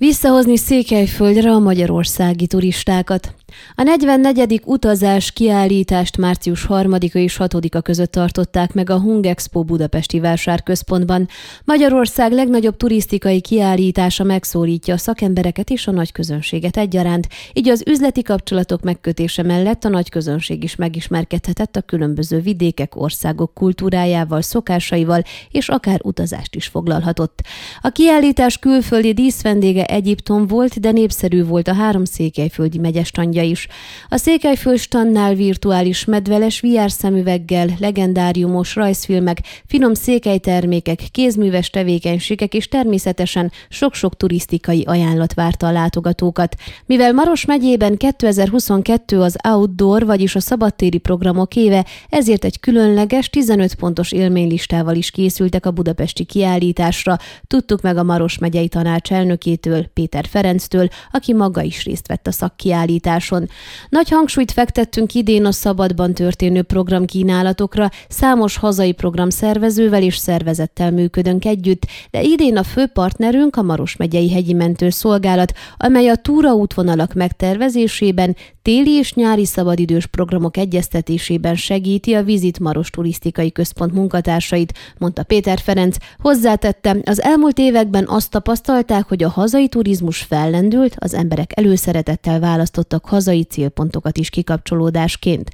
Visszahozni Székelyföldre a magyarországi turistákat. A 44. utazás kiállítást március 3-a és 6-a között tartották meg a Hung Expo Budapesti Vásárközpontban. Magyarország legnagyobb turisztikai kiállítása megszólítja a szakembereket és a nagy közönséget egyaránt, így az üzleti kapcsolatok megkötése mellett a nagy közönség is megismerkedhetett a különböző vidékek, országok kultúrájával, szokásaival, és akár utazást is foglalhatott. A kiállítás külföldi díszvendége Egyiptom volt, de népszerű volt a három székelyföldi megyestandja is. A Székelyföld stannál virtuális medveles VR szemüveggel, legendáriumos rajzfilmek, finom székelytermékek, kézműves tevékenységek és természetesen sok-sok turisztikai ajánlat várta a látogatókat. Mivel Maros megyében 2022 az outdoor, vagyis a szabadtéri programok éve, ezért egy különleges 15 pontos élménylistával is készültek a budapesti kiállításra. Tudtuk meg a Maros megyei tanács elnökétől, Péter Ferenctől, aki maga is részt vett a szakkiállításon. Nagy hangsúlyt fektettünk idén a szabadban történő programkínálatokra, számos hazai programszervezővel és szervezettel működünk együtt, de idén a fő partnerünk a Maros megyei hegyi mentőszolgálat, amely a túraútvonalak megtervezésében, téli és nyári szabadidős programok egyeztetésében segíti a Vizit Maros Turisztikai Központ munkatársait, mondta Péter Ferenc. Hozzátette, az elmúlt években azt tapasztalták, hogy a hazai turizmus fellendült, az emberek előszeretettel választottak hazai célpontokat is kikapcsolódásként.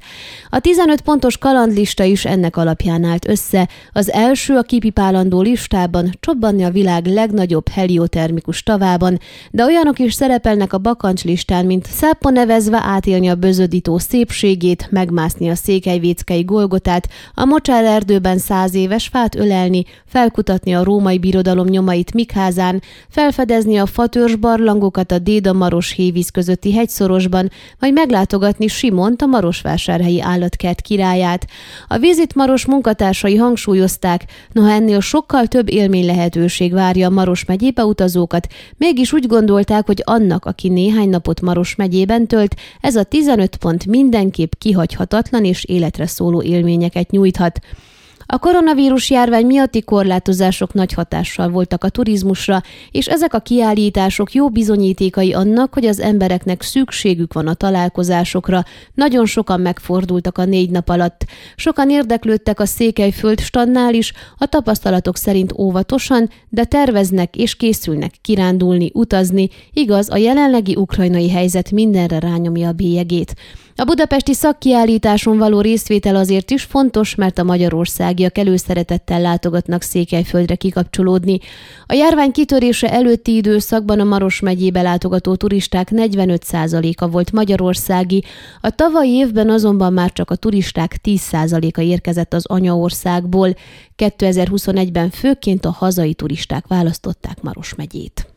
A 15 pontos kalandlista is ennek alapján állt össze. Az első a kipipálandó listában csobbanni a világ legnagyobb heliotermikus tavában, de olyanok is szerepelnek a bakancs listán, mint száppa nevezve átélni a bözödító szépségét, megmászni a székelyvéckei golgotát, a mocsár erdőben száz éves fát ölelni, felkutatni a római birodalom nyomait Mikházán, felfedezni a fatörzs barlangokat a Déda-Maros hévíz közötti hegyszorosban, majd meglátogatni Simont, a Marosvásárhelyi állatkert királyát. A Vizit Maros munkatársai hangsúlyozták, noha ennél sokkal több élmény lehetőség várja a Maros megyébe utazókat, mégis úgy gondolták, hogy annak, aki néhány napot Maros megyében tölt, ez a 15 pont mindenképp kihagyhatatlan és életre szóló élményeket nyújthat. A koronavírus járvány miatti korlátozások nagy hatással voltak a turizmusra, és ezek a kiállítások jó bizonyítékai annak, hogy az embereknek szükségük van a találkozásokra. Nagyon sokan megfordultak a négy nap alatt. Sokan érdeklődtek a Székelyföld stannál is, a tapasztalatok szerint óvatosan, de terveznek és készülnek kirándulni, utazni, igaz, a jelenlegi ukrajnai helyzet mindenre rányomja a bélyegét. A budapesti szakkiállításon való részvétel azért is fontos, mert a magyarországiak előszeretettel látogatnak Székelyföldre kikapcsolódni. A járvány kitörése előtti időszakban a Maros megyébe látogató turisták 45%-a volt magyarországi, a tavalyi évben azonban már csak a turisták 10%-a érkezett az anyaországból. 2021-ben főként a hazai turisták választották Maros megyét.